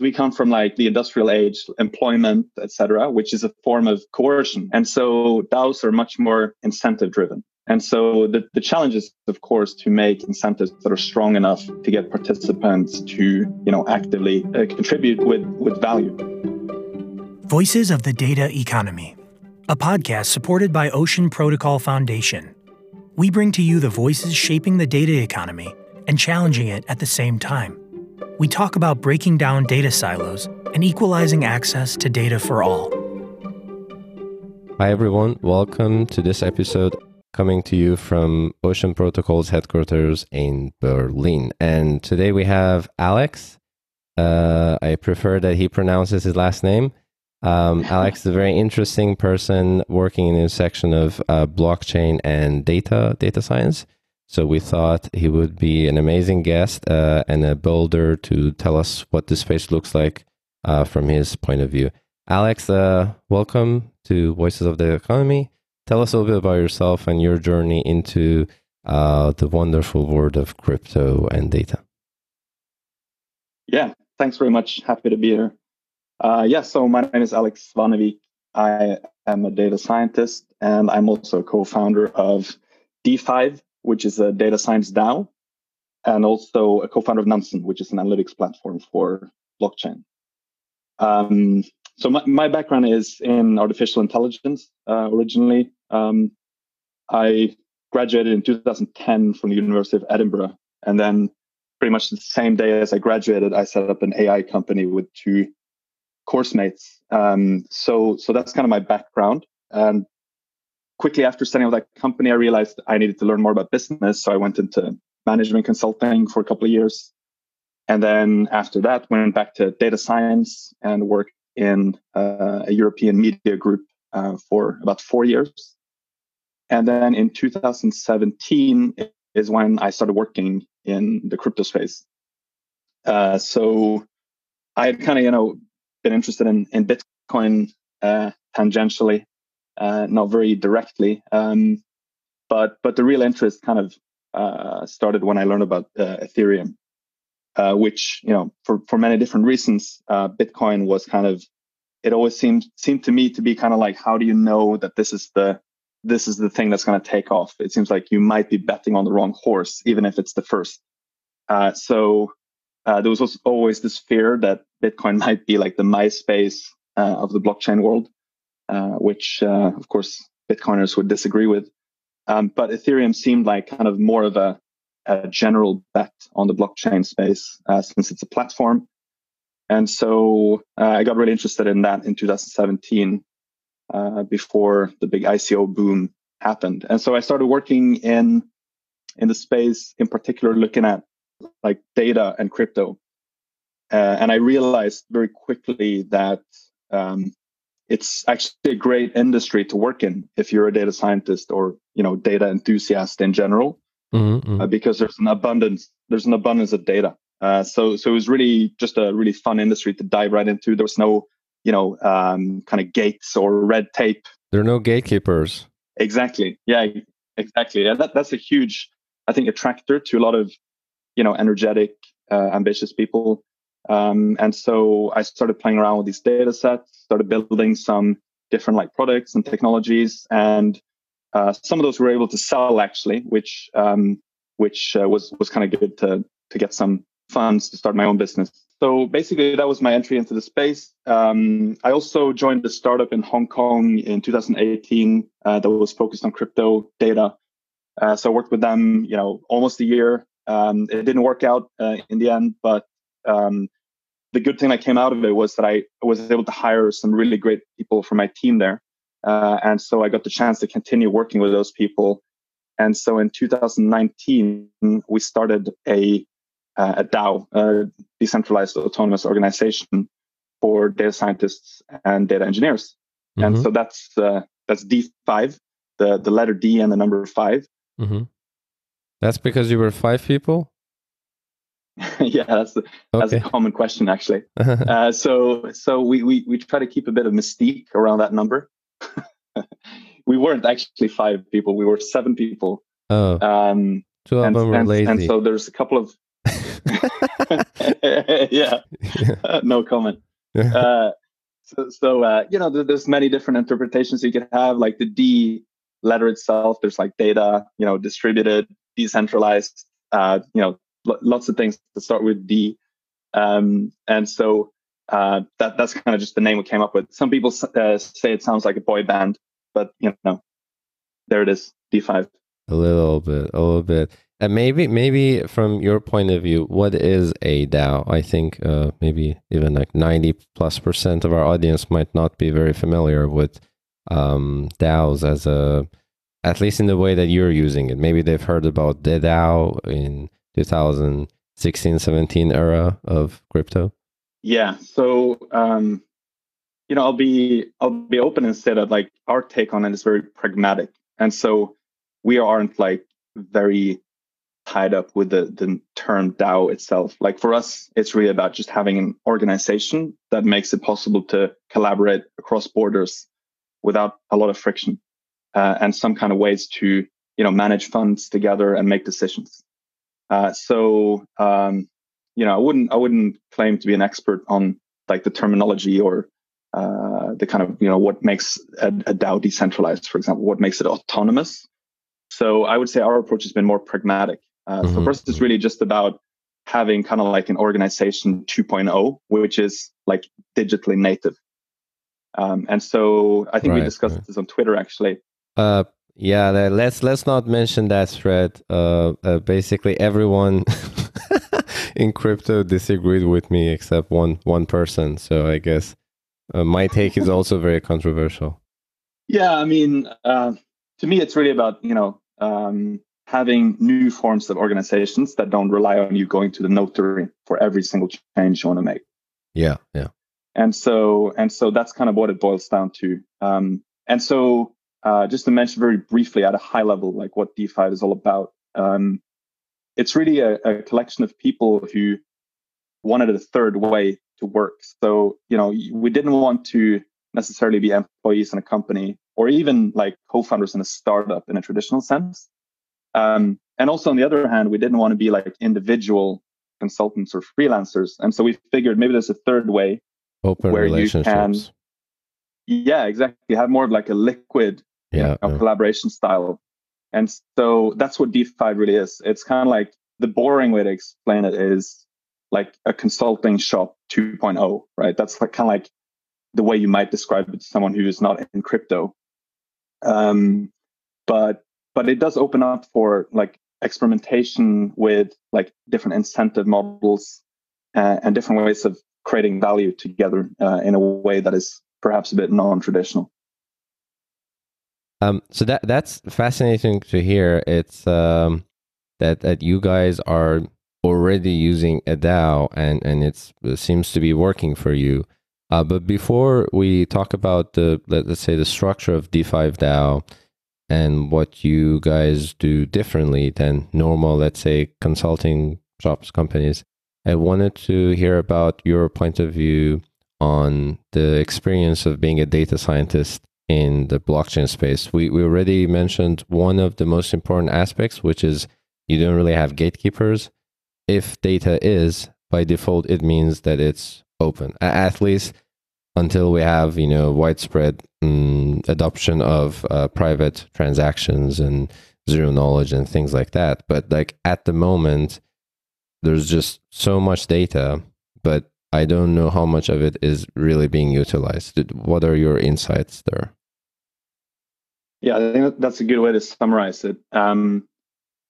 we come from like the industrial age, employment, etc., which is a form of coercion. And so DAOs are much more incentive driven. And so the, the challenge is, of course, to make incentives that are strong enough to get participants to, you know, actively uh, contribute with, with value. Voices of the Data Economy, a podcast supported by Ocean Protocol Foundation. We bring to you the voices shaping the data economy and challenging it at the same time. We talk about breaking down data silos and equalizing access to data for all. Hi, everyone. Welcome to this episode coming to you from Ocean Protocol's headquarters in Berlin. And today we have Alex. Uh, I prefer that he pronounces his last name. Um, Alex is a very interesting person working in a section of uh, blockchain and data data science. So we thought he would be an amazing guest uh, and a builder to tell us what the space looks like uh, from his point of view. Alex, uh, welcome to Voices of the Economy. Tell us a little bit about yourself and your journey into uh, the wonderful world of crypto and data. Yeah, thanks very much. Happy to be here. Uh, yeah, so my name is Alex Svanevik. I am a data scientist and I'm also a co founder of D5, which is a data science DAO, and also a co founder of Nansen, which is an analytics platform for blockchain. Um, so my, my background is in artificial intelligence uh, originally. Um, I graduated in 2010 from the University of Edinburgh. And then pretty much the same day as I graduated, I set up an AI company with two course mates. Um, so, so that's kind of my background. And quickly after setting up that company, I realized I needed to learn more about business. So I went into management consulting for a couple of years. And then after that, went back to data science and worked in uh, a European media group uh, for about four years. And then in 2017 is when I started working in the crypto space. Uh, so I had kind of, you know, been interested in, in Bitcoin uh, tangentially, uh, not very directly. Um, but but the real interest kind of uh, started when I learned about uh, Ethereum uh, which you know for for many different reasons, uh, Bitcoin was kind of it always seemed seemed to me to be kind of like how do you know that this is the this is the thing that's going to take off? It seems like you might be betting on the wrong horse, even if it's the first. Uh, so uh, there was always this fear that Bitcoin might be like the MySpace of the blockchain world, which of course Bitcoiners would disagree with. Um, but Ethereum seemed like kind of more of a a general bet on the blockchain space uh, since it's a platform. And so uh, I got really interested in that in 2017 uh, before the big ICO boom happened. And so I started working in in the space, in particular, looking at like data and crypto. Uh, and I realized very quickly that um, it's actually a great industry to work in if you're a data scientist or you know data enthusiast in general mm-hmm. uh, because there's an abundance there's an abundance of data. Uh, so so it was really just a really fun industry to dive right into. There was no you know um, kind of gates or red tape. There are no gatekeepers. Exactly. Yeah. Exactly. Yeah. That that's a huge I think attractor to a lot of you know energetic, uh, ambitious people. Um, and so I started playing around with these data sets, started building some different like products and technologies, and uh, some of those we were able to sell actually, which um, which uh, was was kind of good to to get some funds to start my own business. So basically, that was my entry into the space. Um, I also joined a startup in Hong Kong in 2018 uh, that was focused on crypto data. Uh, so I worked with them, you know, almost a year. Um, it didn't work out uh, in the end, but um, the good thing that came out of it was that I was able to hire some really great people for my team there. Uh, and so I got the chance to continue working with those people. And so in 2019, we started a, uh, a DAO, a decentralized autonomous organization for data scientists and data engineers. Mm-hmm. And so that's uh, that's D5, the the letter D and the number 5 mm-hmm. That's because you were five people. yeah, that's the, okay. that's a common question actually. uh, so so we, we we try to keep a bit of mystique around that number. we weren't actually five people. We were seven people. Oh. Um, Two of and, them were and, lazy. And so there's a couple of. yeah, uh, no comment. Uh, so, so uh, you know, there's many different interpretations you could have. Like the D letter itself, there's like data, you know, distributed, decentralized, uh, you know, lots of things to start with D. Um, and so uh, that that's kind of just the name we came up with. Some people uh, say it sounds like a boy band, but you know, there it is, D5. A little bit, a little bit. And maybe, maybe from your point of view, what is a DAO? I think uh, maybe even like ninety plus percent of our audience might not be very familiar with um, DAOs as a, at least in the way that you're using it. Maybe they've heard about the DAO in 2016, 17 era of crypto. Yeah. So, um, you know, I'll be I'll be open and say that like our take on it is very pragmatic, and so we aren't like very tied up with the the term DAO itself. Like for us, it's really about just having an organization that makes it possible to collaborate across borders without a lot of friction, uh, and some kind of ways to you know manage funds together and make decisions. Uh, so um, you know, I wouldn't I wouldn't claim to be an expert on like the terminology or uh, the kind of you know what makes a, a DAO decentralized, for example, what makes it autonomous. So I would say our approach has been more pragmatic. Uh, mm-hmm. So first, it's really just about having kind of like an organization 2.0, which is like digitally native. Um, and so I think right, we discussed right. this on Twitter actually. Uh, yeah, let's let's not mention that thread. Uh, uh, basically, everyone in crypto disagreed with me except one one person. So I guess uh, my take is also very controversial. Yeah, I mean, uh, to me, it's really about you know um, having new forms of organizations that don't rely on you going to the notary for every single change you want to make. Yeah, yeah. And so and so that's kind of what it boils down to. Um, and so uh, just to mention very briefly at a high level, like what D5 is all about. Um, it's really a, a collection of people who wanted a third way to work. So, you know, we didn't want to necessarily be employees in a company or even like co-founders in a startup in a traditional sense. Um, and also on the other hand, we didn't want to be like individual consultants or freelancers. And so we figured maybe there's a third way open where relationships. You can, yeah, exactly. Have more of like a liquid yeah, you know, yeah. collaboration style and so that's what D5 really is. It's kind of like the boring way to explain it is like a consulting shop 2.0, right? That's like kind of like the way you might describe it to someone who is not in crypto. Um, but but it does open up for like experimentation with like different incentive models uh, and different ways of creating value together uh, in a way that is perhaps a bit non-traditional. Um, so that that's fascinating to hear. It's um, that that you guys are already using a DAO and and it seems to be working for you. Uh, but before we talk about the let, us say the structure of D5 DAO and what you guys do differently than normal, let's say consulting shops companies, I wanted to hear about your point of view on the experience of being a data scientist in the blockchain space. We, we already mentioned one of the most important aspects, which is you don't really have gatekeepers. If data is, by default, it means that it's open, at least until we have, you know, widespread um, adoption of uh, private transactions and zero knowledge and things like that. But like at the moment, there's just so much data, but I don't know how much of it is really being utilized. What are your insights there? Yeah, I think that's a good way to summarize it. Um,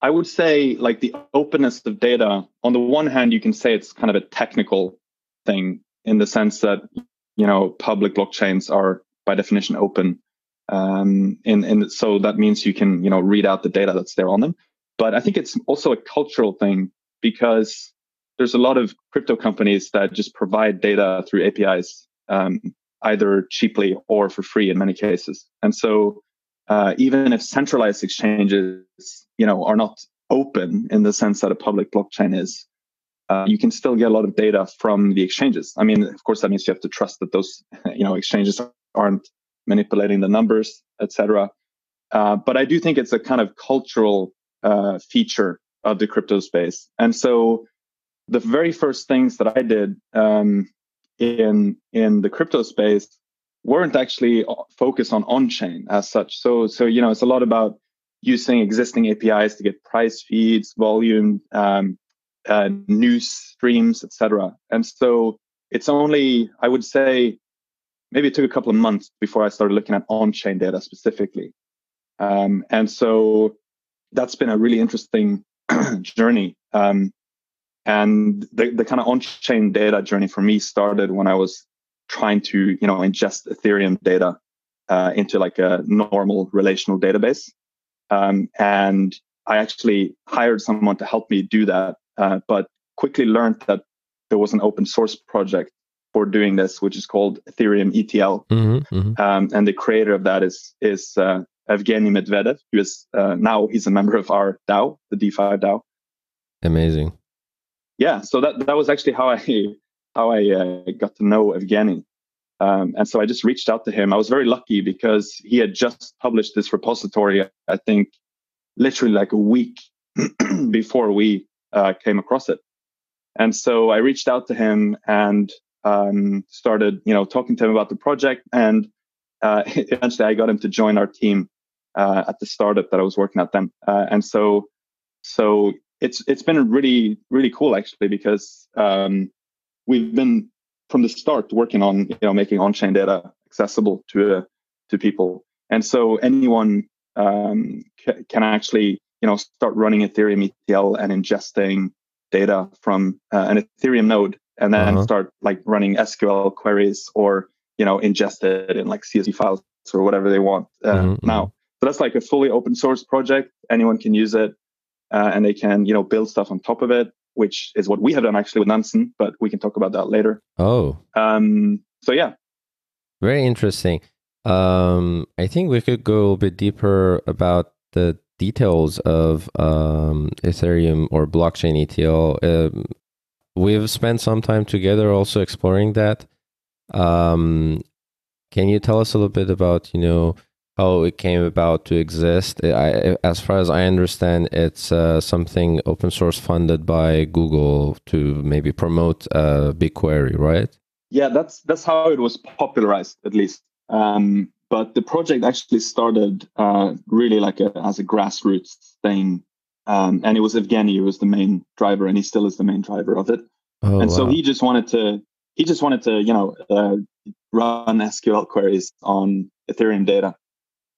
I would say, like the openness of data. On the one hand, you can say it's kind of a technical thing in the sense that you know public blockchains are by definition open, um, and and so that means you can you know read out the data that's there on them. But I think it's also a cultural thing because there's a lot of crypto companies that just provide data through APIs, um, either cheaply or for free in many cases, and so uh, even if centralized exchanges, you know, are not open in the sense that a public blockchain is, uh, you can still get a lot of data from the exchanges. I mean, of course, that means you have to trust that those, you know, exchanges aren't manipulating the numbers, etc. Uh, but I do think it's a kind of cultural uh, feature of the crypto space, and so the very first things that I did um, in in the crypto space weren't actually focused on on chain as such. So so you know it's a lot about using existing APIs to get price feeds, volume, um, uh, news streams, etc. And so it's only I would say maybe it took a couple of months before I started looking at on chain data specifically. Um, and so that's been a really interesting journey. Um, and the, the kind of on-chain data journey for me started when I was trying to, you know, ingest Ethereum data uh, into like a normal relational database. Um, and I actually hired someone to help me do that, uh, but quickly learned that there was an open source project for doing this, which is called Ethereum ETL. Mm-hmm, mm-hmm. Um, and the creator of that is is uh, Evgeny Medvedev, who is uh, now he's a member of our DAO, the D5 DAO. Amazing. Yeah, so that that was actually how I how I uh, got to know Evgeny. Um, and so I just reached out to him. I was very lucky because he had just published this repository, I think, literally like a week before we uh, came across it. And so I reached out to him and um, started, you know, talking to him about the project. And uh, eventually I got him to join our team uh, at the startup that I was working at then. Uh, and so, so it's it's been really really cool actually because um, we've been from the start working on you know making on-chain data accessible to uh, to people, and so anyone um, c- can actually you know start running Ethereum ETL and ingesting data from uh, an Ethereum node, and then uh-huh. start like running SQL queries or you know ingest it in like CSV files or whatever they want uh, mm-hmm. now. Mm-hmm. So that's like a fully open source project. Anyone can use it, uh, and they can you know build stuff on top of it, which is what we have done actually with Nansen. But we can talk about that later. Oh, um, so yeah, very interesting. Um, I think we could go a bit deeper about the details of um, Ethereum or blockchain ETL. Um, we've spent some time together also exploring that. Um, can you tell us a little bit about you know how it came about to exist. I, as far as I understand, it's uh, something open source funded by Google to maybe promote uh, BigQuery, right? Yeah, that's that's how it was popularized, at least. Um, but the project actually started uh, really like a, as a grassroots thing, um, and it was Evgeny who was the main driver, and he still is the main driver of it. Oh, and wow. so he just wanted to he just wanted to you know uh, run SQL queries on Ethereum data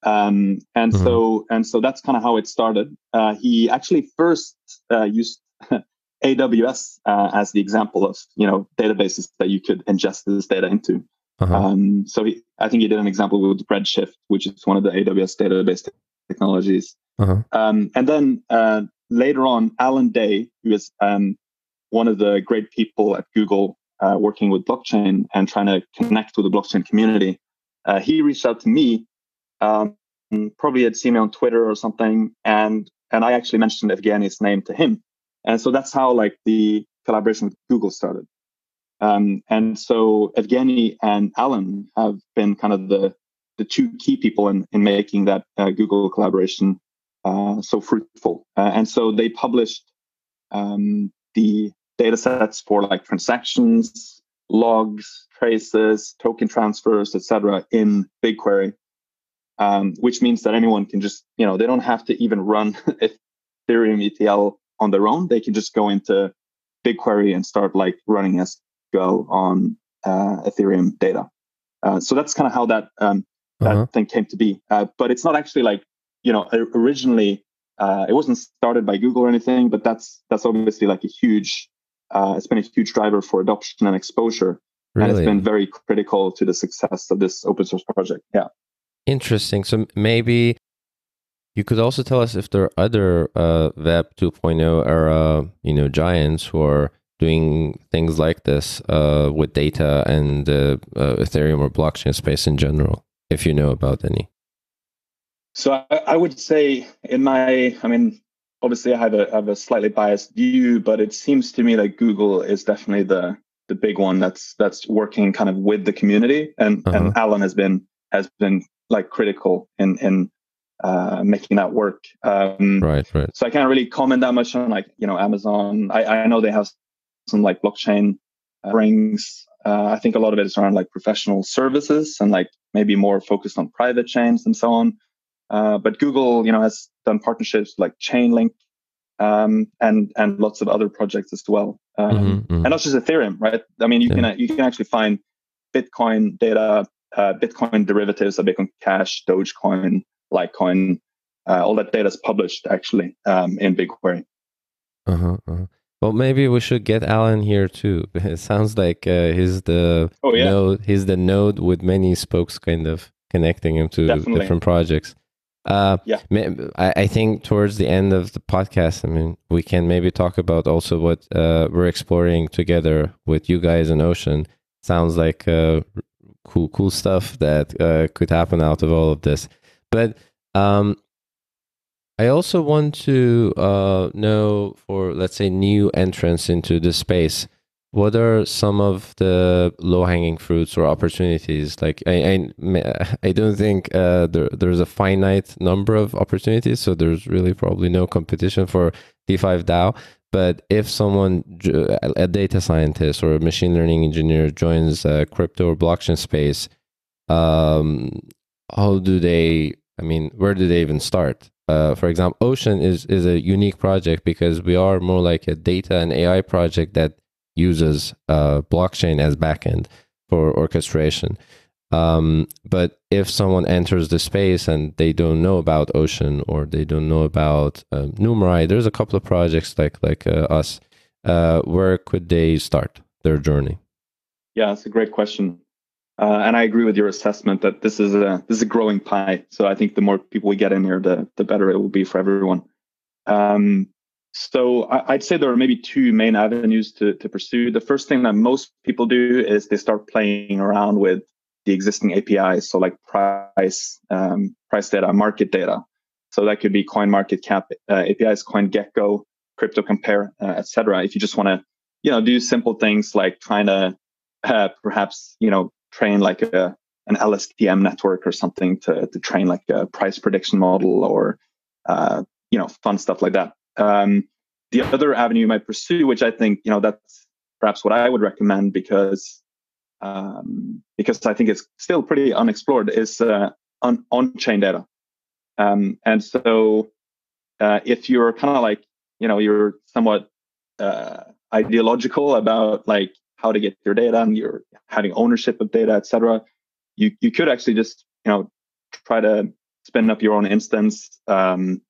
um, and mm-hmm. so and so that's kind of how it started. Uh, he actually first uh, used AWS uh, as the example of you know databases that you could ingest this data into. Uh-huh. Um, so he, I think he did an example with Redshift, which is one of the AWS database technologies. Uh-huh. Um, and then uh, later on, Allen Day, who is um, one of the great people at Google uh, working with blockchain and trying to connect with the blockchain community, uh, he reached out to me um, probably had seen me on Twitter or something, and and I actually mentioned Evgeny's name to him, and so that's how like the collaboration with Google started. Um, and so Evgeny and Allen have been kind of the the two key people in in making that uh, Google collaboration uh, so fruitful. Uh, and so they published um, the data sets for like transactions, logs, traces, token transfers, etc. in BigQuery um, which means that anyone can just, you know, they don't have to even run Ethereum ETL on their own. They can just go into BigQuery and start like running SQL on uh, Ethereum data. Uh, so that's kind of how that um, that uh-huh. thing came to be. Uh, but it's not actually like you know originally uh, it wasn't started by Google or anything. But that's that's obviously like a huge. Uh, it's been a huge driver for adoption and exposure, really? and it's been very critical to the success of this open source project. Yeah. Interesting. So maybe you could also tell us if there are other uh, Web 2.0 era, you know, giants who are doing things like this uh, with data and uh, uh, Ethereum or blockchain space in general, if you know about any. So I, I, would say, in my, I mean, obviously I have a have a slightly biased view, but it seems to me that Google is definitely the the big one that's that's working kind of with the community, and uh-huh. and Allen has been has been like critical in in uh, making that work. Um, right, right. So I can't really comment that much on like you know Amazon. I, I know they have some like blockchain uh, brings. Uh, I think a lot of it is around like professional services and like maybe more focused on private chains and so on. Uh, but Google, you know, has done partnerships like Chainlink um, and and lots of other projects as well, um, mm-hmm, mm-hmm. and not just Ethereum, right? I mean, you yeah. can you can actually find Bitcoin data, uh, Bitcoin derivatives Bitcoin Cash, Dogecoin, Litecoin, uh, all that data is published actually um, in BigQuery. Uh-huh, uh-huh. Well, maybe we should get Allen here too. It sounds like uh, he's the oh, yeah. node. He's the node with many spokes, kind of connecting him to Definitely. different projects. Uh, yeah, I, I think towards the end of the podcast, I mean, we can maybe talk about also what uh, we're exploring together with you guys in Ocean. Sounds like uh, cool, cool stuff that uh, could happen out of all of this. But um, I also want to uh, know for, let's say, new entrants into the space. What are some of the low-hanging fruits or opportunities? Like, I, I, I don't think uh, there, there's a finite number of opportunities, so there's really probably no competition for D5 DAO. But if someone, a data scientist or a machine learning engineer, joins a crypto or blockchain space, um, how do they? I mean, where do they even start? Uh, for example, Ocean is is a unique project because we are more like a data and AI project that uses uh, blockchain as backend for orchestration. Um, but if someone enters the space and they don't know about Ocean or they don't know about um, Numerai, there's a couple of projects like like uh, us. Uh, where could they start their journey? Yeah, that's a great question, uh, and I agree with your assessment that this is a this is a growing pie. So I think the more people we get in here, the the better it will be for everyone. Um, so I, would say there are maybe two main avenues to, to pursue. The first thing that most people do is they start playing around with the existing APIs. So like price, um, price data, market data. So that could be CoinMarketCap uh, APIs, CoinGecko, CryptoCompare, uh, etc. If you just want to, you know, do simple things like trying to uh, perhaps, you know, train like a an LSTM network or something to to train like a price prediction model or uh, you know fun stuff like that. Um, the other avenue you might pursue, which I think you know that's perhaps what I would recommend because um, because I think it's still pretty unexplored, is uh, on on-chain data. Um, and so, uh, if you're kind of like you know you're somewhat uh, ideological about like how to get your data and you're having ownership of data, etc., you you could actually just you know try to spin up your own instance um,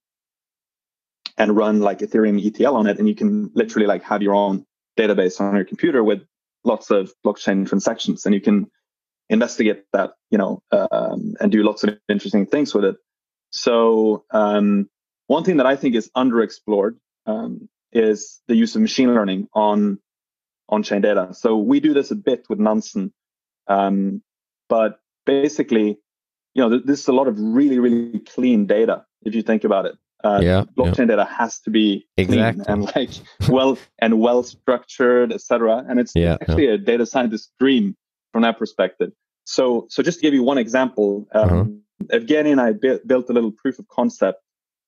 and run like Ethereum ETL on it, and you can literally like have your own database on your computer with lots of blockchain transactions, and you can investigate that, you know, um, and do lots of interesting things with it. So um, one thing that I think is underexplored um, is the use of machine learning on on-chain data. So we do this a bit with Nansen, um, but basically, you know, this is a lot of really, really clean data if you think about it. Uh, yeah, blockchain yeah. data has to be exactly. and like well and well structured, etc. And it's yeah, actually a data scientist dream from that perspective. So, so just to give you one example, um, uh-huh. Evgeny and I bu- built a little proof of concept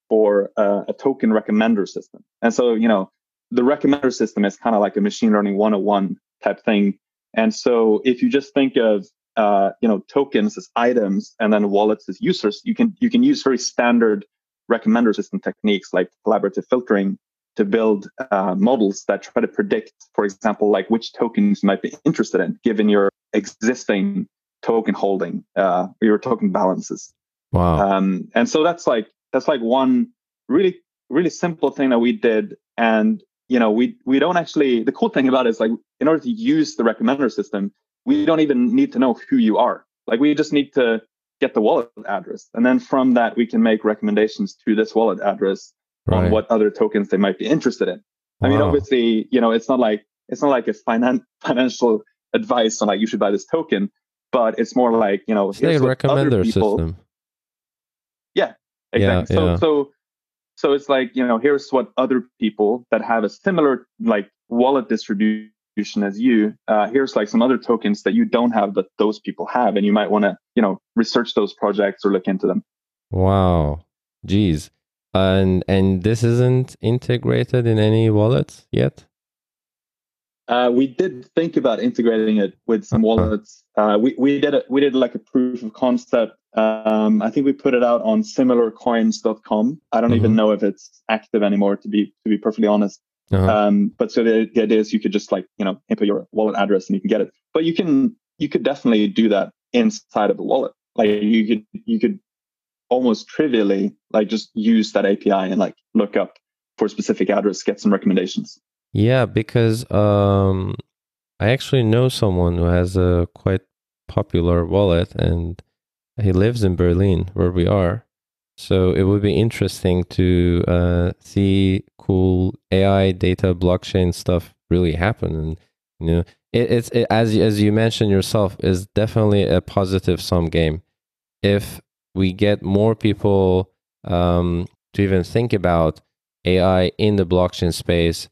for uh, a token recommender system. And so, you know, the recommender system is kind of like a machine learning 101 type thing. And so, if you just think of uh, you know tokens as items and then wallets as users, you can you can use very standard recommender system techniques like collaborative filtering to build uh, models that try to predict, for example, like which tokens you might be interested in given your existing token holding, uh, your token balances. Wow. Um, and so that's like that's like one really really simple thing that we did, and you know we we don't actually. The cool thing about it is like in order to use the recommender system, we don't even need to know who you are. Like we just need to get the wallet address. And then from that, we can make recommendations to this wallet address right. on what other tokens they might be interested in. Wow. I mean, obviously, you know, it's not like it's not like a finan- financial advice on like you should buy this token, but it's more like you know, it's a recommender people, system. Yeah, exactly. Yeah, so, yeah. so, so it's like you know, here's what other people that have a similar like wallet distribution as you uh, here's like some other tokens that you don't have but those people have and you might want to you know research those projects or look into them wow geez and and this isn't integrated in any wallets yet Uh, we did think about integrating it with some wallets. Uh, we we did it. We did like a proof of concept. Um, I think we put it out on similarcoins.com. I don't mm-hmm. even know if it's active anymore. To be to be perfectly honest. Uh-huh. Um, but so the, the idea is you could just like you know input your wallet address and you can get it. But you can you could definitely do that inside of a wallet. Like you could you could almost trivially like just use that API and like look up for a specific address, get some recommendations. Yeah, because um, I actually know someone who has a quite popular wallet and he lives in Berlin where we are. So it would be interesting to uh, see cool AI data blockchain stuff really happen. And you know, it, it's it, as as you mentioned yourself is definitely a positive sum game. If we get more people um, to even think about AI in the blockchain space,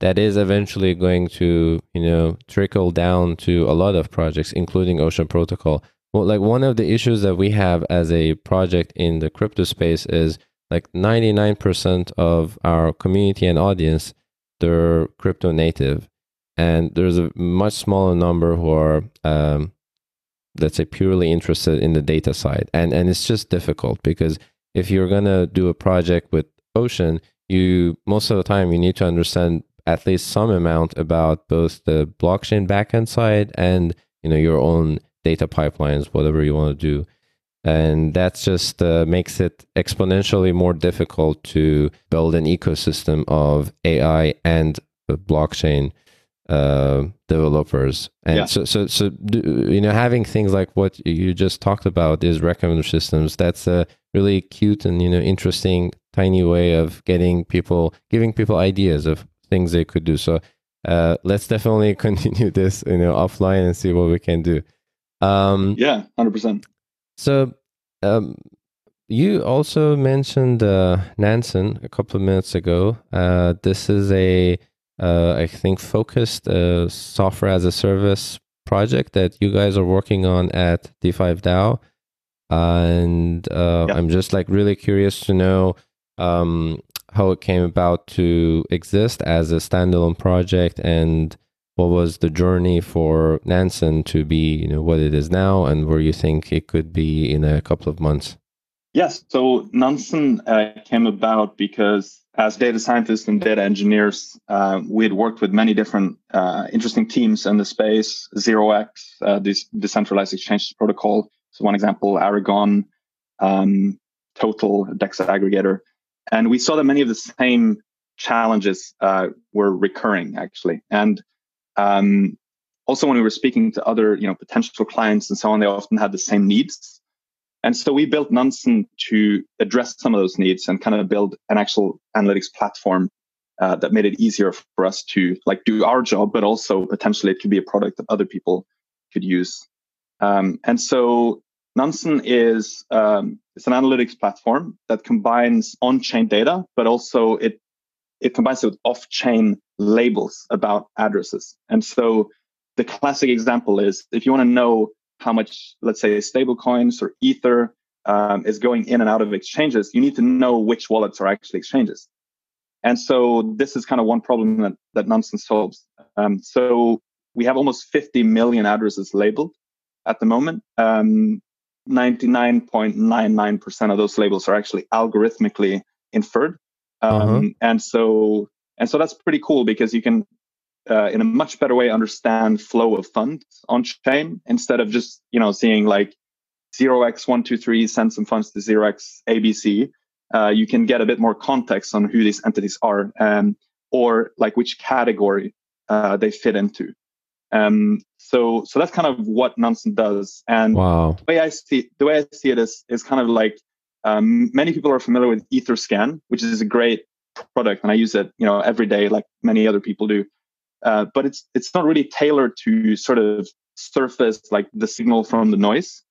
that is eventually going to you know trickle down to a lot of projects including ocean protocol well like one of the issues that we have as a project in the crypto space is like 99% of our community and audience they're crypto native. And there's a much smaller number who are um, let's say purely interested in the data side. And and it's just difficult because if you're going to do a project with ocean you most of the time you need to understand at least some amount about both the blockchain backend side and you know your own data pipelines, whatever you want to do. And that just uh, makes it exponentially more difficult to build an ecosystem of AI and blockchain uh, developers. And yeah. so, so, so, you know, having things like what you just talked about is recommender systems. That's a really cute and you know interesting, tiny way of getting people, giving people ideas of things they could do. So uh, let's definitely continue this, you know, offline and see what we can do. Um, yeah, hundred percent. So um, you also mentioned uh, Nansen a couple of minutes ago. Uh, this is a, uh, I think, focused uh, software as a service project that you guys are working on at D5 DAO. And uh, yeah. I'm just like really curious to know um, how it came about to exist as a standalone project and what was the journey for Nansen to be you know what it is now and where you think it could be in a couple of months? Yes. So Nansen uh, came about because as data scientists and data engineers uh, we had worked with many different uh, interesting teams in the space 0x uh, this decentralized exchange protocol. So one example aragon um, Totle dex aggregator. And we saw that many of the same challenges uh, were recurring actually. And um, also when we were speaking to other, you know, potential clients and so on, they often had the same needs. And so we built Nansen to address some of those needs and kind of build an actual analytics platform uh, that made it easier for us to like do our job, but also potentially it could be a product that other people could use. Um, and so Nansen is um, it's an analytics platform that combines on-chain data, but also it it combines it with off-chain labels about addresses. And so the classic example is if you want to know how much, let's say, stable coins or Ether um, is going in and out of exchanges, you need to know which wallets are actually exchanges. And so this is kind of one problem that, that Nansen solves. Um, so we have almost 50 million addresses labeled at the moment. Um, 99.99% of those labels are actually algorithmically inferred. Um, uh-huh. And so, and so that's pretty cool because you can, uh, in a much better way, understand flow of funds on chain instead of just, you know, seeing like 0x123 send some funds to 0x ABC. Uh, you can get a bit more context on who these entities are um, or like which category uh, they fit into. Um, so so that's kind of what Nansen does. And wow. the way I see the way I see it is is kind of like um, many people are familiar with Etherscan, which is a great product, and I use it you know every day, like many other people do. Uh, but it's it's not really tailored to sort of surface like the signal from the noise.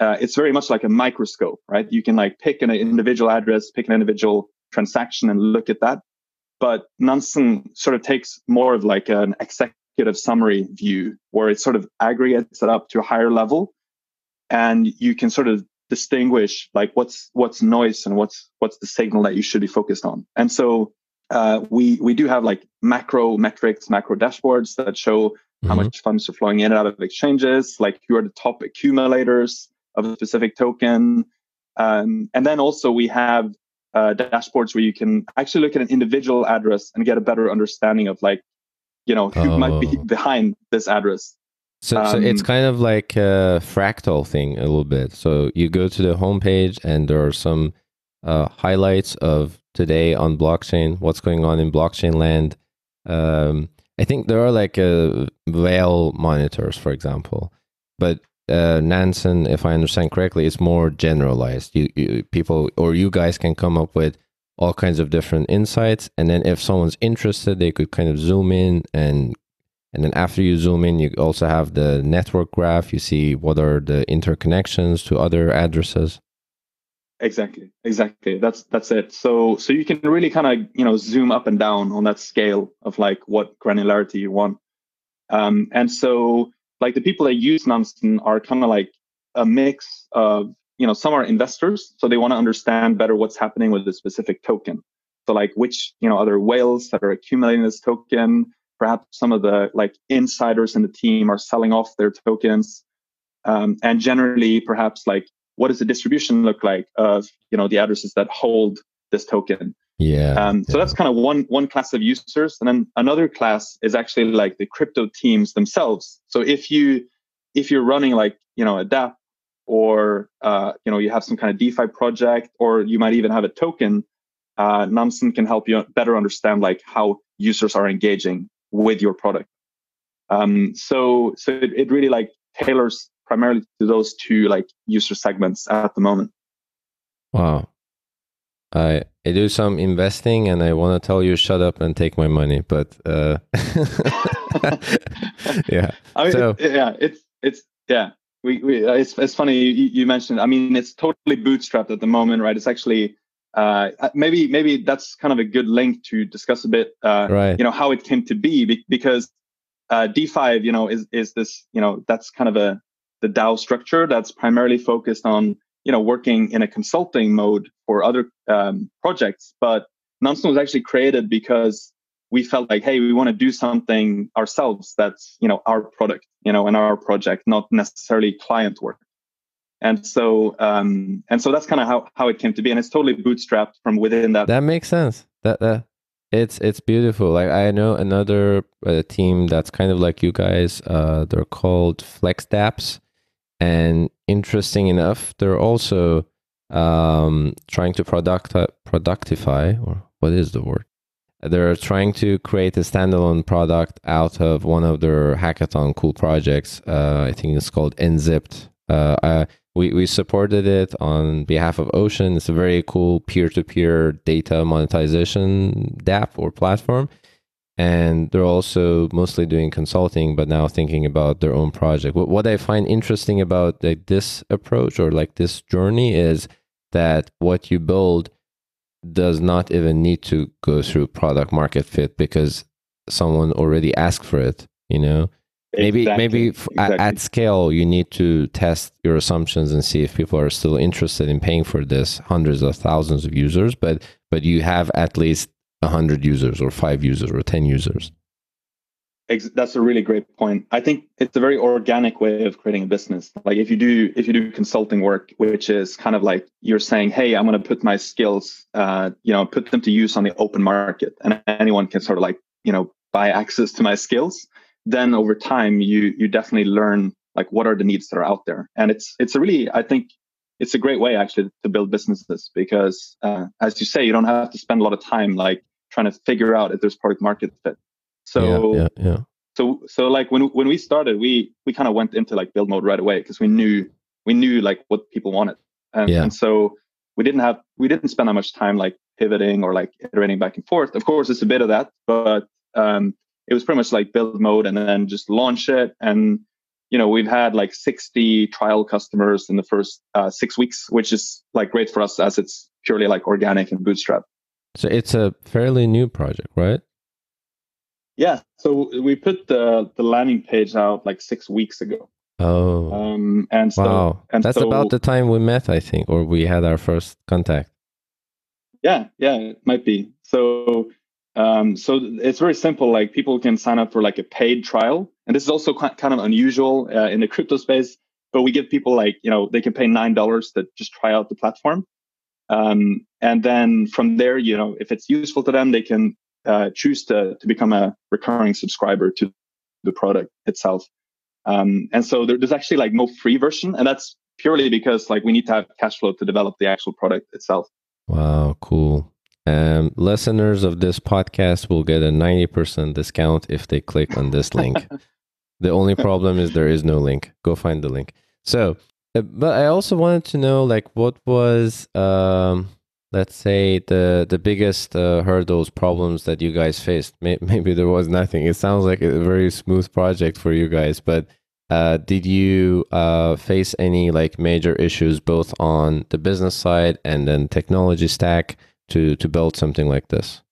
Uh, it's very much like a microscope, right? You can like pick an individual address, pick an individual transaction, and look at that. But Nansen sort of takes more of like an executive summary view where it sort of aggregates it up to a higher level and you can sort of distinguish like what's what's noise and what's what's the signal that you should be focused on and so uh, we we do have like macro metrics, macro dashboards that show mm-hmm. how much funds are flowing in and out of exchanges, like who are the top accumulators of a specific token. Um, and then also we have uh, dashboards where you can actually look at an individual address and get a better understanding of like, you know, who oh. might be oh. behind this address. So, um, so it's um, kind of like a fractal thing a little bit. So you go to the homepage and there are some uh, highlights of today on blockchain, what's going on in blockchain land. Um, I think there are like uh, whale monitors, for example, but uh, Nansen, if I understand correctly, is more generalized. You, you, people or you guys can come up with all kinds of different insights, and then if someone's interested, they could kind of zoom in and and then after you zoom in, you also have the network graph. You see what are the interconnections to other addresses. Exactly, exactly. That's that's it. So so you can really kind of you know zoom up and down on that scale of like what granularity you want. Um, and so like the people that use Nansen are kind of like a mix of you know some are investors, so they want to understand better what's happening with a specific token. So like which you know other whales that are accumulating this token. Perhaps some of the like insiders in the team are selling off their tokens. Um, and generally perhaps like what does the distribution look like of you know the addresses that hold this token? Yeah um, so that's kind of one one class of users and then another class is actually like the crypto teams themselves. So if you if you're running like you know a dApp or uh, you know you have some kind of defi project or you might even have a token uh, Nansen can help you better understand like how users are engaging with your product um, so so it, it really like tailors primarily to those two like user segments at the moment. Wow. I I do some investing and I want to tell you shut up and take my money, but uh yeah. I mean, so, it, yeah, it's it's yeah. We, we it's it's funny you, you mentioned. I mean, it's totally bootstrapped at the moment, right? It's actually uh, maybe maybe that's kind of a good link to discuss a bit, uh, right. you know, how it came to be because uh, D5, you know, is is this, you know, that's kind of a the DAO structure that's primarily focused on you know working in a consulting mode for other um, projects. But Nansen was actually created because we felt like, hey, we want to do something ourselves that's you know our product, you know, and our project, not necessarily client work. And so, um, and so that's kind of how how it came to be, and it's totally bootstrapped from within that. That makes sense. That that it's it's beautiful. Like I know another uh, team that's kind of like you guys. Uh, they're called Flex Dapps and interesting enough, they're also um, trying to product productify, or what is the word? They're trying to create a standalone product out of one of their hackathon cool projects. Uh, I think it's called Nzipped. Uh, uh, we, we supported it on behalf of Ocean. It's a very cool peer to peer data monetization dApp or platform. And they're also mostly doing consulting but now thinking about their own project. What, what i find interesting about like this approach or like this journey is that what you build does not even need to go through product market fit because someone already asked for it you know maybe exactly. maybe exactly. At, scale you need to test your assumptions and see if people are still interested in paying for this hundreds of thousands of users but but you have at least 100 users or five users or 10 users that's a really great point i think it's a very organic way of creating a business like if you do if you do consulting work which is kind of like you're saying hey i'm going to put my skills uh, you know put them to use on the open market and anyone can sort of like you know buy access to my skills then over time you you definitely learn like what are the needs that are out there and it's it's a really i think it's a great way actually to build businesses because uh, as you say you don't have to spend a lot of time like trying to figure out if there's product market fit so yeah, yeah, yeah. so so like when when we started we we kind of went into like build mode right away because we knew we knew like what people wanted and, yeah. and so we didn't have we didn't spend that much time like pivoting or like iterating back and forth of course it's a bit of that but um it was pretty much like build mode and then just launch it. And you know we've had like 60 trial customers in the first uh, six weeks which is like great for us as it's purely like organic and bootstrap. So it's a fairly new project right? Yeah. So we put the the landing page out like six weeks ago. Oh. Um and so wow. and that's so, about the time we met i think or we had our first contact. Yeah. Yeah it might be. So Um, so it's very simple. Like people can sign up for like a paid trial, and this is also kind of unusual uh, in the crypto space. But we give people like you know they can pay nine dollars to just try out the platform, um, and then from there, you know, if it's useful to them, they can uh, choose to to become a recurring subscriber to the product itself. Um, and so there, there's actually like no free version, and that's purely because like we need to have cash flow to develop the actual product itself. Wow, cool. Um, listeners of this podcast will get a 90% discount if they click on this link. the only problem is there is no link. Go find the link. So, uh, but I also wanted to know like what was um let's say the the biggest uh, hurdles problems that you guys faced maybe there was nothing it sounds like a very smooth project for you guys but uh, did you uh, face any like major issues both on the business side and then technology stack to to build something like this?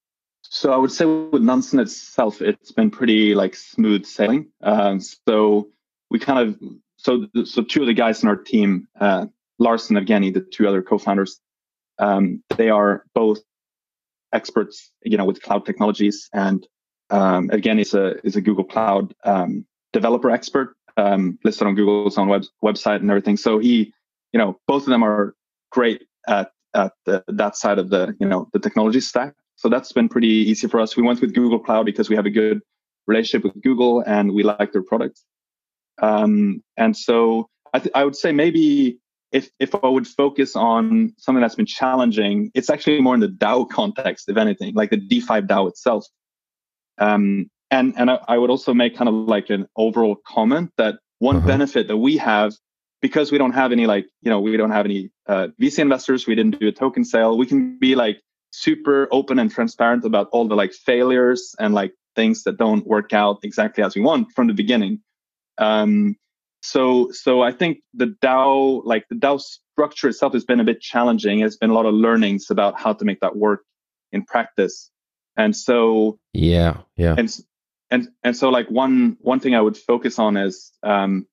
So I would say with Nansen itself, it's been pretty like smooth sailing. Um, so we kind of so so two of the guys in our team, uh, Lars and Evgeny, the two other co-founders, um, they are both experts, you know, with cloud technologies, and um, Evgeny is a is a Google Cloud um, developer expert um, listed on Google's own web, website and everything. So he, you know, both of them are great at at the, that side of the you know the technology stack. So that's been pretty easy for us. We went with Google Cloud because we have a good relationship with Google and we like their products. Um, and so I, th- I would say maybe if if I would focus on something that's been challenging, it's actually more in the DAO context, if anything, like the D5 DAO itself. Um, and and I, I, would also make kind of like an overall comment that one uh-huh. benefit that we have because we don't have any like you know we don't have any uh, VC investors, we didn't do a token sale. We can be like super open and transparent about all the like failures and like things that don't work out exactly as we want from the beginning. Um, so so I think the DAO like the DAO structure itself has been a bit challenging. It's been a lot of learnings about how to make that work in practice. And so yeah, yeah. And and and so like one one thing I would focus on is um,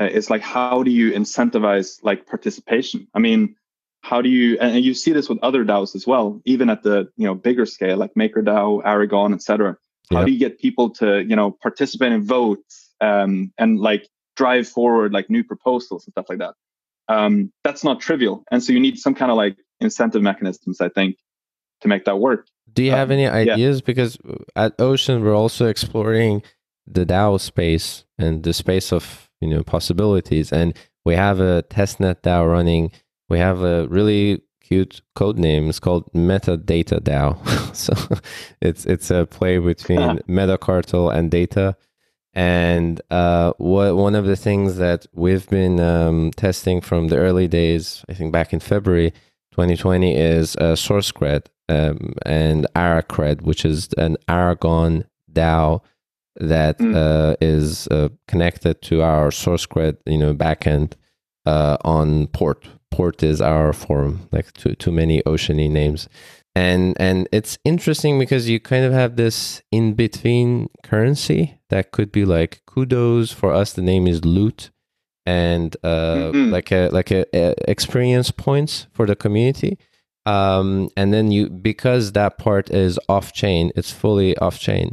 uh, is like how do you incentivize like participation? I mean, how do you and you see this with other DAOs as well, even at the you know bigger scale like MakerDAO, Aragon, etc. How do you get people to you know participate and vote um, and like drive forward like new proposals and stuff like that? Um, that's not trivial, and so you need some kind of like incentive mechanisms, I think, to make that work. Do you have any ideas? Yeah. Because at Ocean, we're also exploring the DAO space and the space of you know possibilities, and we have a testnet DAO running. We have a really cute code name. It's called Metadata DAO. so it's it's a play between Metacartel and data. And uh, what one of the things that we've been um, testing from the early days, I think back in February 2020, is uh, SourceCred um, and Aracred, which is an Aragon DAO that mm. uh, is uh, connected to our SourceCred, you know, backend uh, on Port. Port is our forum, like too too many oceany names, and and it's interesting because you kind of have this in between currency that could be like kudos for us. The name is loot, and uh, mm-hmm. like a like a, a experience points for the community um, and then you because that part is off chain it's fully off chain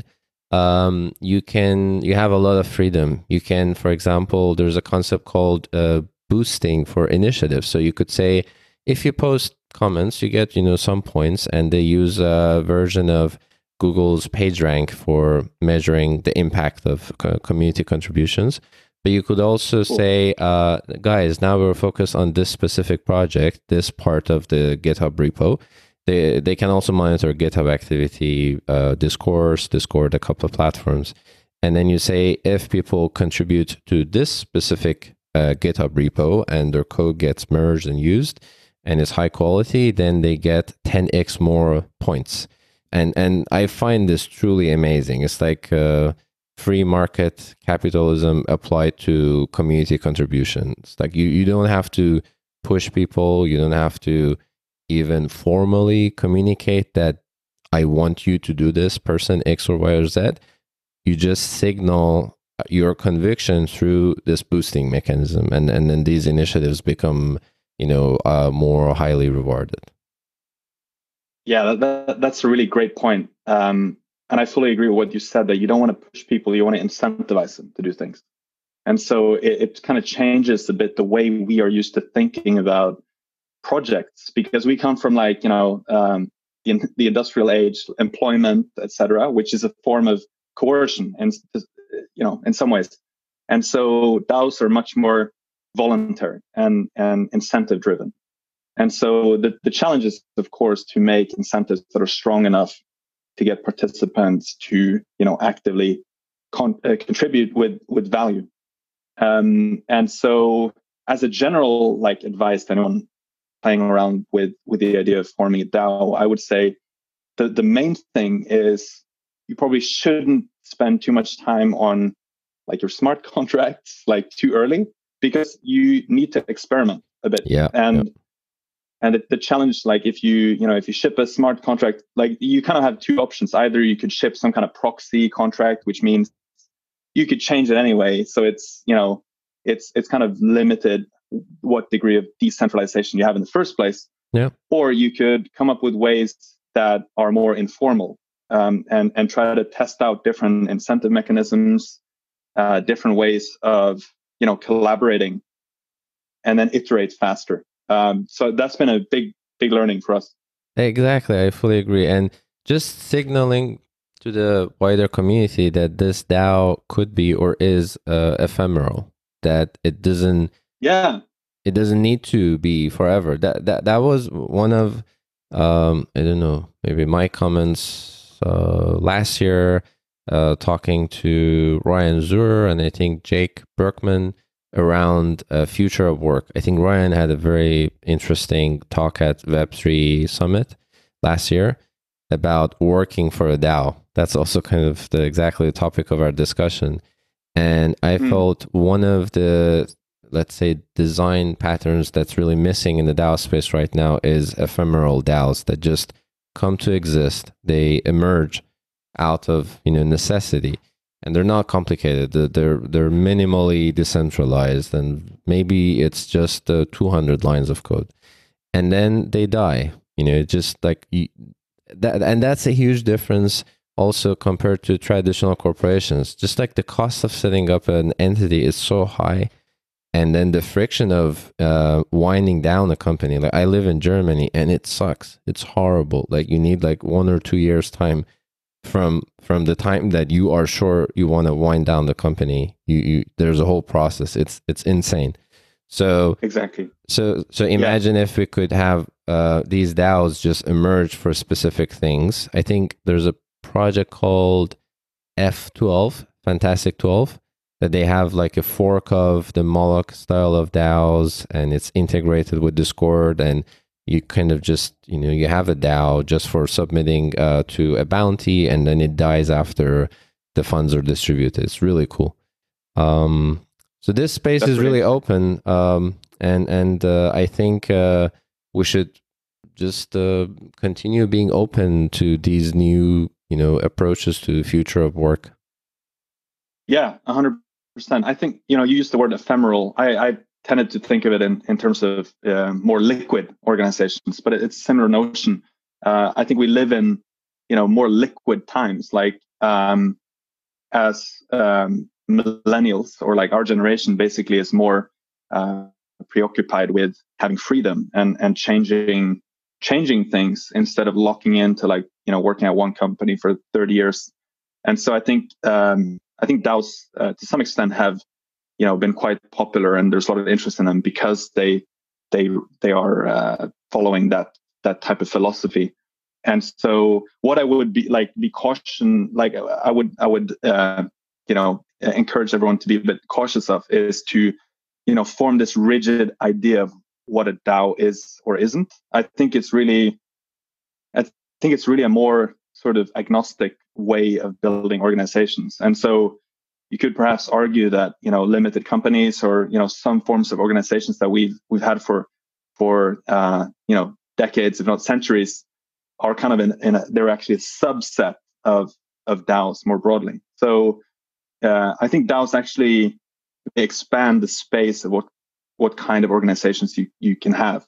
um, you can you have a lot of freedom you can for example there's a concept called uh, boosting for initiatives so you could say if you post comments you get you know some points and they use a version of google's pagerank for measuring the impact of community contributions but you could also cool. say, uh, guys, now we're focused on this specific project, this part of the GitHub repo. They, they can also monitor GitHub activity, uh, Discourse, Discord, a couple of platforms. And then you say, if people contribute to this specific uh, GitHub repo and their code gets merged and used and is high quality, then they get 10x more points. And and I find this truly amazing. It's like uh, free market capitalism applied to community contributions. Like you, you don't have to push people, you don't have to even formally communicate that I want you to do this, person X or Y or Z. You just signal your conviction through this boosting mechanism, and and then these initiatives become, you know, uh, more highly rewarded. Yeah, that, that's a really great point. Um, and I fully agree with what you said that you don't want to push people, you want to incentivize them to do things. And so it, it kind of changes a bit the way we are used to thinking about projects because we come from like, you know, um, the, the industrial age, employment, etc., which is a form of coercion and, you know, in some ways. And so DAOs are much more voluntary and, and incentive driven. And so the, the challenge is, of course, to make incentives that are strong enough to get participants to, you know, actively con- uh, contribute with, with value. Um, and so as a general like advice to anyone playing around with, with the idea of forming a DAO, I would say the, the main thing is you probably shouldn't spend too much time on like your smart contracts like too early because you need to experiment a bit. Yeah. And yeah. and the, the, challenge, like if you, you know, if you ship a smart contract, like you kind of have two options. Either you could ship some kind of proxy contract, which means you could change it anyway. So it's, you know, it's it's kind of limited what degree of decentralization you have in the first place. Yeah. Or you could come up with ways that are more informal um, and and try to test out different incentive mechanisms, uh, different ways of you know collaborating and then iterate faster. Um, so that's been a big big learning for us. Exactly. I fully agree. And just signaling to the wider community that this dao could be or is uh, ephemeral that it doesn't yeah it doesn't need to be forever that that, that was one of um i don't know maybe my comments uh last year uh, talking to Ryan Zurrer and I think Jake Brukhman around uh, future of work. I think Ryan had a very interesting talk at Web3 Summit last year about working for a DAO. That's also kind of the exactly the topic of our discussion. And I mm. felt one of the let's say design patterns that's really missing in the DAO space right now is ephemeral DAOs that just come to exist. They emerge out of you know necessity and they're not complicated they're they're minimally decentralized and maybe it's just uh, 200 lines of code and then they die you know just like you, that and that's a huge difference also compared to traditional corporations. Just like the cost of setting up an entity is so high and then the friction of uh, winding down a company. Like i live in germany and it sucks. It's horrible. Like you need like one or two years time from from the time that you are sure you want to wind down the company. You, you there's a whole process. It's it's insane. So exactly. so so imagine yeah. if we could have uh, these DAOs just emerge for specific things. I think there's a project called F12, Fantastic 12, that they have like a fork of the Moloch style of DAOs and it's integrated with Discord and you kind of just you know you have a DAO just for submitting uh, to a bounty, and then it dies after the funds are distributed. It's really cool. Um, so this space That's is really open, um, and and uh, I think uh, we should just uh, continue being open to these new you know approaches to the future of work. Yeah, hundred percent. I think you know you used the word ephemeral. I, I tended to think of it in, in terms of uh, more liquid organizations, but it's a similar notion. Uh, I think we live in, you know, more liquid times, like um, as um, millennials or like our generation basically is more uh, preoccupied with having freedom and and changing changing things instead of locking into like you know working at one company for 30 years. And so I think um, I think DAOs uh, to some extent have you know been quite popular and there's a lot of interest in them because they they they are uh, following that that type of philosophy and so what i would be like be caution like i would i would uh, you know encourage everyone to be a bit cautious of is to you know form this rigid idea of what a dao is or isn't i think it's really think it's really a more sort of agnostic way of building organizations and so you could perhaps argue that you know limited companies or you know some forms of organizations that we've we've had for for uh, you know decades, if not centuries, are kind of in, in a, they're actually a subset of of DAOs more broadly. So uh, I think DAOs actually expand the space of what what kind of organizations you you can have,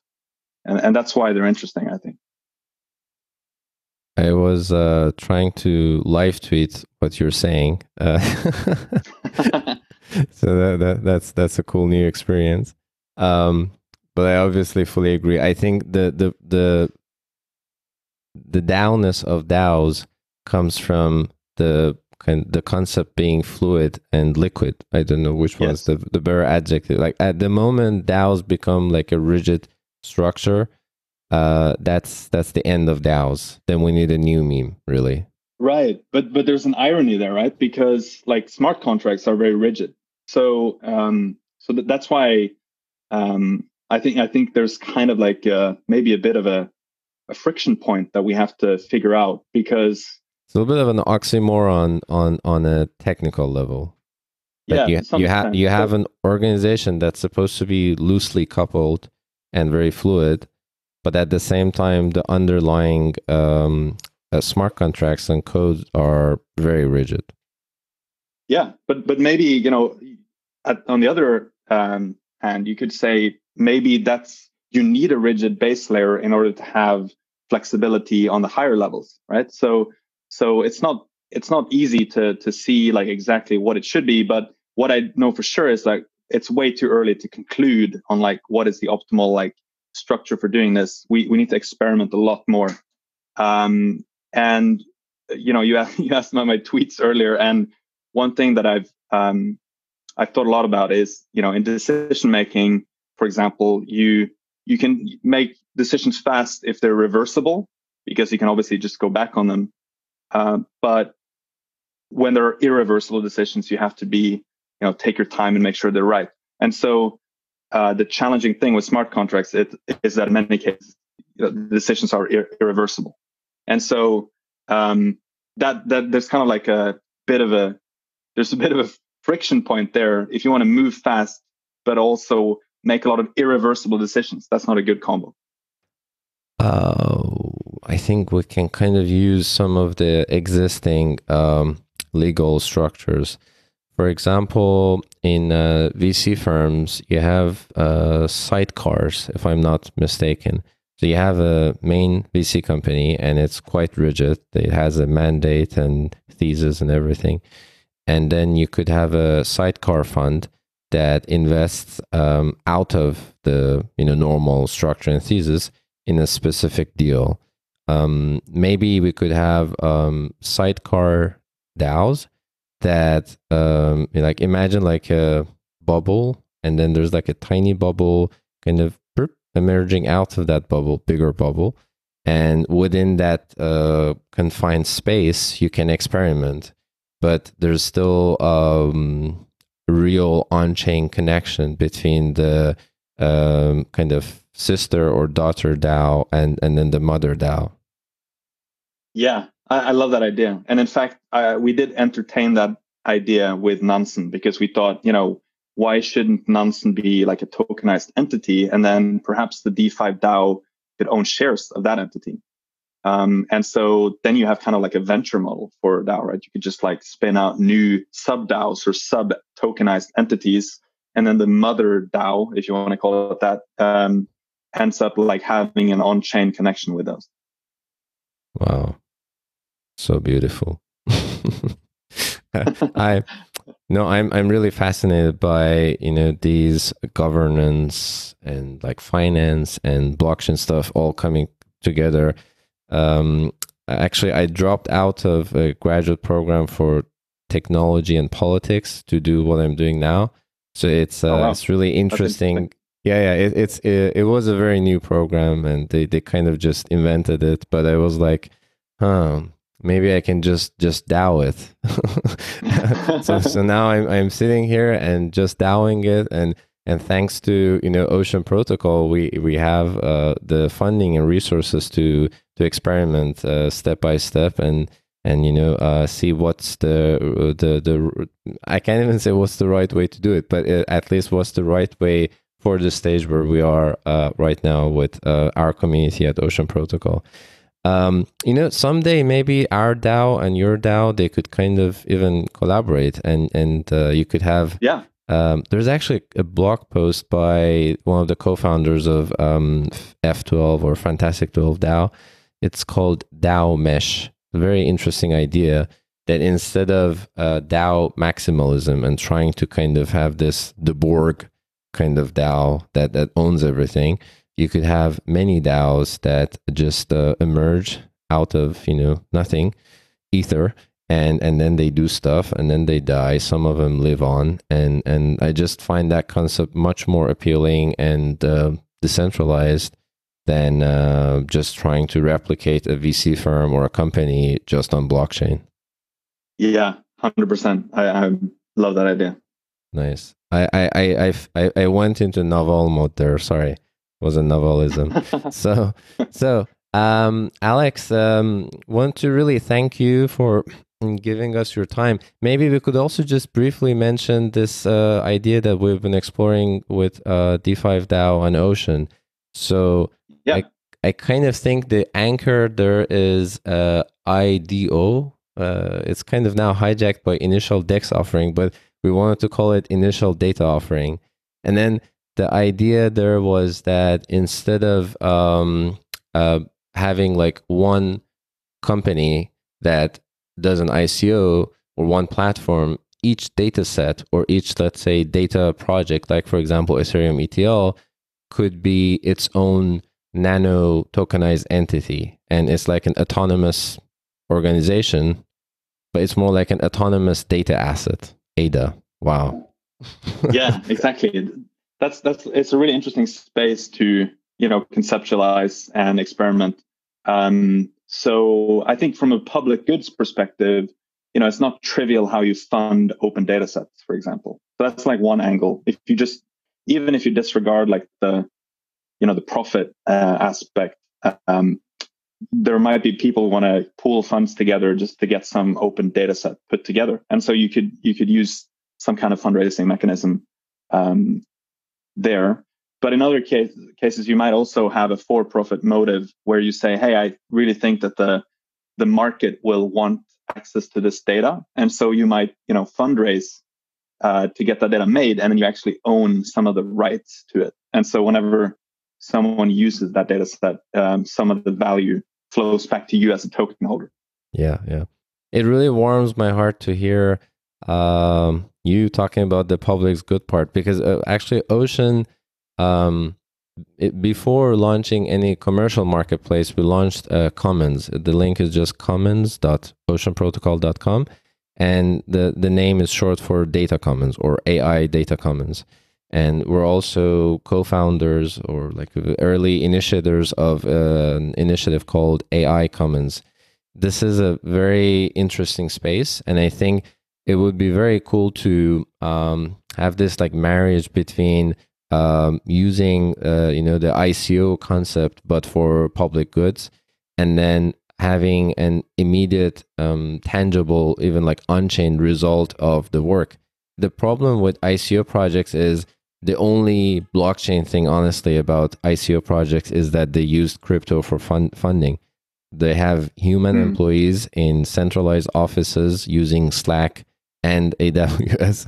and and that's why they're interesting. I think. I was uh, trying to live tweet what you're saying. Uh, so that, that, that's that's a cool new experience. Um, but I obviously fully agree. I think the the the the DAOness of DAOs comes from the kind the concept being fluid and liquid. I don't know which yes. was the the better adjective. Like at the moment, DAOs become like a rigid structure. Uh, that's that's the end of DAOs. Then we need a new meme, really. Right, but but there's an irony there, right? Because like smart contracts are very rigid. So um, so that, that's why um, I think I think there's kind of like uh, maybe a bit of a, a friction point that we have to figure out because it's a little bit of an oxymoron on on a technical level. yeah, you you have you have an organization that's supposed to be loosely coupled and very fluid, but at the same time, the underlying um, uh, smart contracts and codes are very rigid. Yeah, but but maybe you know, at, on the other um, hand, you could say maybe that's you need a rigid base layer in order to have flexibility on the higher levels, right? So so it's not it's not easy to to see like exactly what it should be, but what I know for sure is like it's way too early to conclude on like what is the optimal like structure for doing this. We we need to experiment a lot more. Um, and you know, you asked, you asked about my tweets earlier, and one thing that I've um, I've thought a lot about is you know in decision making, for example, you you can make decisions fast if they're reversible because you can obviously just go back on them. Uh, but when there are irreversible decisions, you have to be, you know, take your time and make sure they're right. And so uh, the challenging thing with smart contracts it, is that in many cases you know, the decisions are ir- irreversible, and so um, that that there's kind of like a bit of a there's a bit of a friction point there. If you want to move fast, but also make a lot of irreversible decisions, that's not a good combo. Oh, I think we can kind of use some of the existing um, legal structures. For example, in uh, VC firms, you have uh, sidecars, if I'm not mistaken. So you have a main VC company, and it's quite rigid. It has a mandate and thesis and everything. And then you could have a sidecar fund that invests um, out of the you know normal structure and thesis in a specific deal. Um, maybe we could have um, sidecar DAOs that um, like imagine like a bubble, and then there's like a tiny bubble kind of emerging out of that bubble, bigger bubble, and within that uh, confined space, you can experiment, but there's still um, real on-chain connection between the um, kind of sister or daughter DAO and and then the mother DAO. Yeah, I, I love that idea. And in fact, we did entertain that idea with Nansen because we thought, you know, why shouldn't Nansen be like a tokenized entity, and then perhaps the D5 DAO could own shares of that entity. Um, and so then you have kind of like a venture model for DAO, right? You could just like spin out new sub DAOs or sub tokenized entities. And then the mother DAO, if you want to call it that, um, ends up like having an on-chain connection with us. Wow, so beautiful. I no, I'm I'm really fascinated by you know these governance and like finance and blockchain stuff all coming together. Um, actually, I dropped out of a graduate program for technology and politics to do what I'm doing now. So it's uh, oh, wow. it's really interesting yeah, yeah, it, it's it, it was a very new program, and they they kind of just invented it. But I was like, huh, maybe I can just just DAO it. so so now I'm I'm sitting here and just DAOing it, and and thanks to you know Ocean Protocol, we we have uh, the funding and resources to to experiment uh, step by step and and you know uh, see what's the the the I can't even say what's the right way to do it, but it, uh, at least what's the right way for the stage where we are uh, right now with uh, our community at Ocean Protocol. Um, you know, someday maybe our DAO and your DAO they could kind of even collaborate, and and uh, you could have yeah. Um, there's actually a blog post by one of the co-founders of um, F12 or Fantastic 12 DAO, It's called DAO Mesh. Very interesting idea that instead of uh, DAO maximalism and trying to kind of have this the Borg kind of DAO that that owns everything, you could have many DAOs that just uh, emerge out of you know nothing, ether, and and then they do stuff and then they die. Some of them live on, and and I just find that concept much more appealing and uh, decentralized than uh, just trying to replicate a VC firm or a company just on blockchain. Yeah, hundred percent. I, I love that idea. Nice. I I I I I went into novel mode there. Sorry, was a novelism. so so um, Alex, um, want to really thank you for giving us your time. Maybe we could also just briefly mention this uh, idea that we've been exploring with uh, D5 DAO and Ocean. So yeah. I, I kind of think the anchor there is uh, IDO, uh, it's kind of now hijacked by initial DEX offering, but we wanted to call it initial data offering. And then the idea there was that instead of um, uh, having like one company that does an ICO or one platform, each data set or each, let's say, data project, like for example, Ethereum ETL, could be its own nano tokenized entity. And it's like an autonomous organization but it's more like an autonomous data asset, ADA. Wow. yeah, exactly. That's that's it's a really interesting space to you know conceptualize and experiment. Um, so I think from a public goods perspective, you know, it's not trivial how you fund open data sets, for example. So that's like one angle. If you just even if you disregard like the you know the profit uh, aspect, um, there might be people want to pool funds together just to get some open data set put together. And so you could you could use some kind of fundraising mechanism um, there. But in other case, cases, you might also have a for-profit motive where you say, "Hey, I really think that the the market will want access to this data," and so you might, you know, fundraise uh, to get that data made, and then you actually own some of the rights to it. And so whenever someone uses that data set, um, some of the value flows back to you as a token holder. Yeah, yeah. It really warms my heart to hear um, you talking about the public's good part because uh, actually, Ocean, um, it, before launching any commercial marketplace, we launched uh, Commons. The link is just commons.oceanprotocol.com. And the, the name is short for Data Commons or AI Data Commons and we're also co-founders or like early initiators of an initiative called AI Commons. This is a very interesting space, and I think it would be very cool to um, have this like marriage between um, using uh, you know the ICO concept, but for public goods, and then having an immediate, um, tangible, even like on-chain result of the work. The problem with ICO projects is the only blockchain thing, honestly, about ICO projects is that they used crypto for fund- funding. They have human mm. employees in centralized offices using Slack and AWS,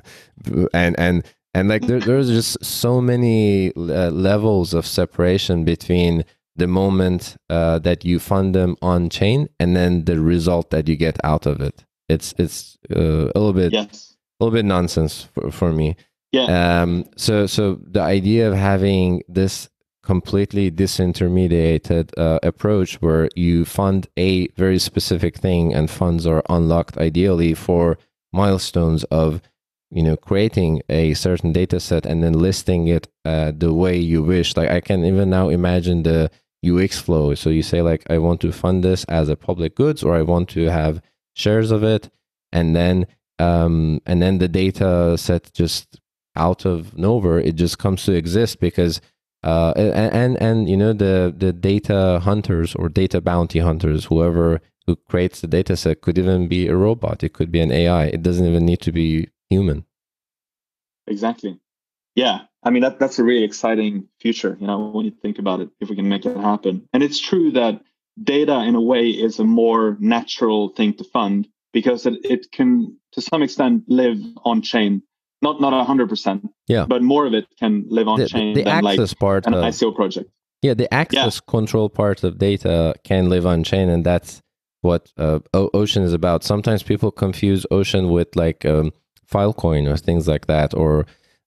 and and and like there, there's just so many uh, levels of separation between the moment uh, that you fund them on chain and then the result that you get out of it. It's it's uh, a little bit yes. a little bit nonsense for, for me. Yeah. Um, so, so the idea of having this completely disintermediated uh, approach where you fund a very specific thing and funds are unlocked ideally for milestones of you know creating a certain data set and then listing it uh, the way you wish. Like i can even now imagine the ux flow. So you say like i want to fund this as a public goods or i want to have shares of it. And then um, and then the data set just out of nowhere it just comes to exist because uh, and, and and you know the the data hunters or data bounty hunters whoever who creates the data set could even be a robot. It could be an ai it doesn't even need to be human. Exactly. Yeah. I mean that that's a really exciting future you know when you think about it if we can make it happen. And it's true that data in a way is a more natural thing to fund because it, it can to some extent live on chain. Not not hundred percent. Yeah, but more of it can live on the, chain the than like part, an uh, ICO project. Yeah, the access yeah. control part of data can live on chain, and that's what uh, Ocean is about. Sometimes people confuse Ocean with like um, Filecoin or things like that, or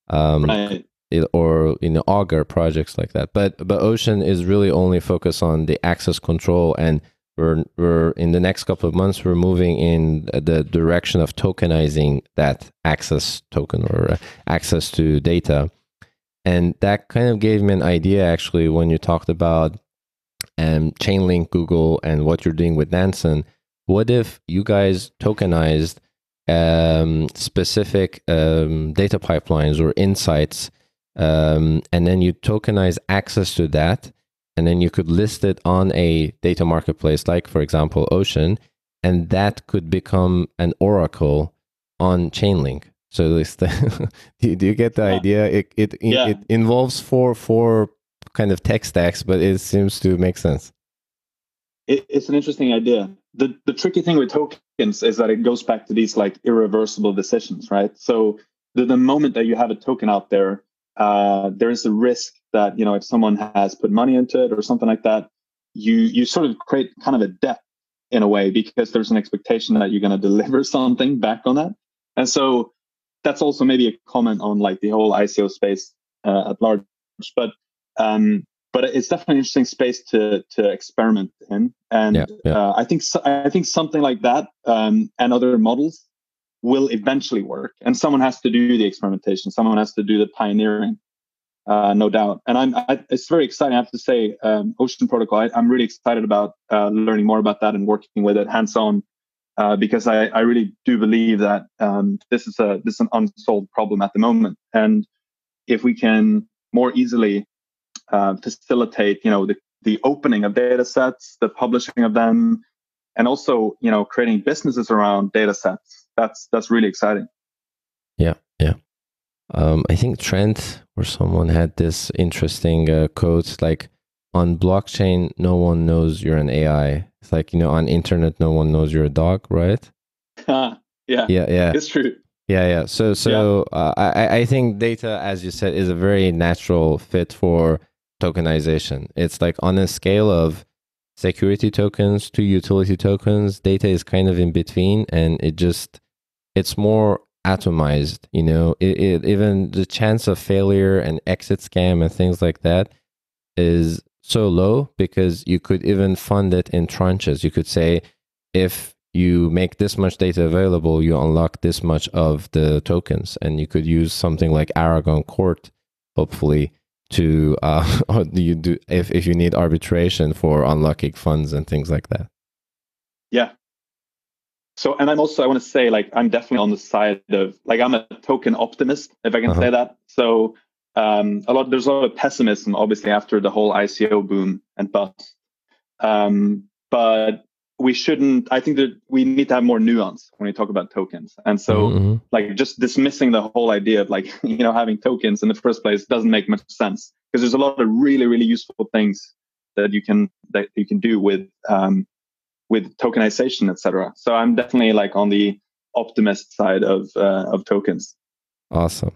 um, right. it, or you know Augur projects like that. But but Ocean is really only focused on the access control, and we're we're in the next couple of months we're moving in the direction of tokenizing that access token or uh, access to data and that kind of gave me an idea actually when you talked about um, Chainlink, Google, and what you're doing with Nansen. What if you guys tokenized um, specific um, data pipelines or insights, um, and then you tokenize access to that, and then you could list it on a data marketplace, like for example Ocean, and that could become an oracle on Chainlink. So this, do, you, do you get the yeah. idea? It it yeah. it involves four four kind of tech stacks, but it seems to make sense. It, it's an interesting idea. The the tricky thing with tokens is that it goes back to these like irreversible decisions, right? So the, the moment that you have a token out there, uh, there is a risk that you know if someone has put money into it or something like that, you you sort of create kind of a debt in a way because there's an expectation that you're going to deliver something back on that. And so that's also maybe a comment on like the whole ICO space uh, at large. But um, but it's definitely an interesting space to to experiment in, and yeah, yeah. Uh, I think so, I think something like that um, and other models will eventually work. And someone has to do the experimentation. Someone has to do the pioneering, uh, no doubt. And I'm I, it's very exciting. I have to say, um, Ocean Protocol. I, am really excited about uh, learning more about that and working with it hands on uh, because I, I really do believe that um, this is a this is an unsolved problem at the moment, and if we can more easily uh, facilitate, you know, the the opening of data sets, the publishing of them, and also, you know, creating businesses around data sets. That's that's really exciting. Yeah, yeah. Um, I think Trent or someone had this interesting uh, quote like on blockchain, no one knows you're an AI. It's like, you know, on internet, no one knows you're a dog, right? yeah. Yeah. Yeah. It's true. Yeah. Yeah. So, so yeah. Uh, I, I think data, as you said, is a very natural fit for tokenization. It's like on a scale of security tokens to utility tokens, data is kind of in between and it just, it's more atomized, you know, it, it even the chance of failure and exit scam and things like that is so low because you could even fund it in tranches. You could say, if you make this much data available, you unlock this much of the tokens, and you could use something like Aragon Court, hopefully, to uh, do you do if if you need arbitration for unlocking funds and things like that. Yeah. So, and I'm also I want to say like I'm definitely on the side of like I'm a token optimist if I can uh-huh. say that. So um, a lot there's a lot of pessimism obviously after the whole ICO boom and bust. Um, but we shouldn't i think that we need to have more nuance when we talk about tokens. And so mm-hmm. like just dismissing the whole idea of like you know having tokens in the first place doesn't make much sense. Because there's a lot of really really useful things that you can that you can do with um with tokenization etc so i'm definitely like on the optimist side of uh, of tokens. Awesome.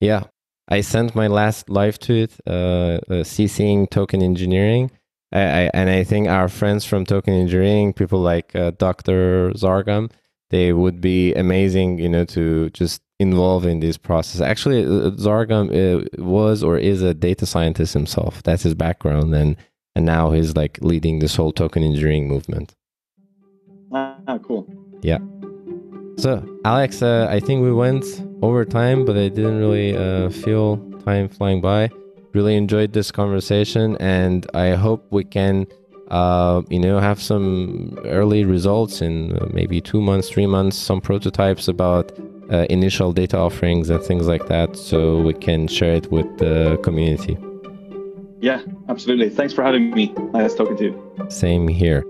Yeah. I sent my last live tweet, uh, uh, CCing token engineering. I, I, and I think our friends from token engineering, people like uh, Dr. Zargham, they would be amazing, you know, to just involve in this process. Actually, uh, Zargham uh, was or is a data scientist himself. That's his background, and and now he's like leading this whole token engineering movement. Ah, cool. Yeah. So, Alex, uh, I think we went over time, but I didn't really uh, feel time flying by. Really enjoyed this conversation, and I hope we can, uh, you know, have some early results in uh, maybe two months, three months, some prototypes about uh, initial data offerings and things like that, so we can share it with the community. Yeah, absolutely. Thanks for having me. Nice talking to you. Same here.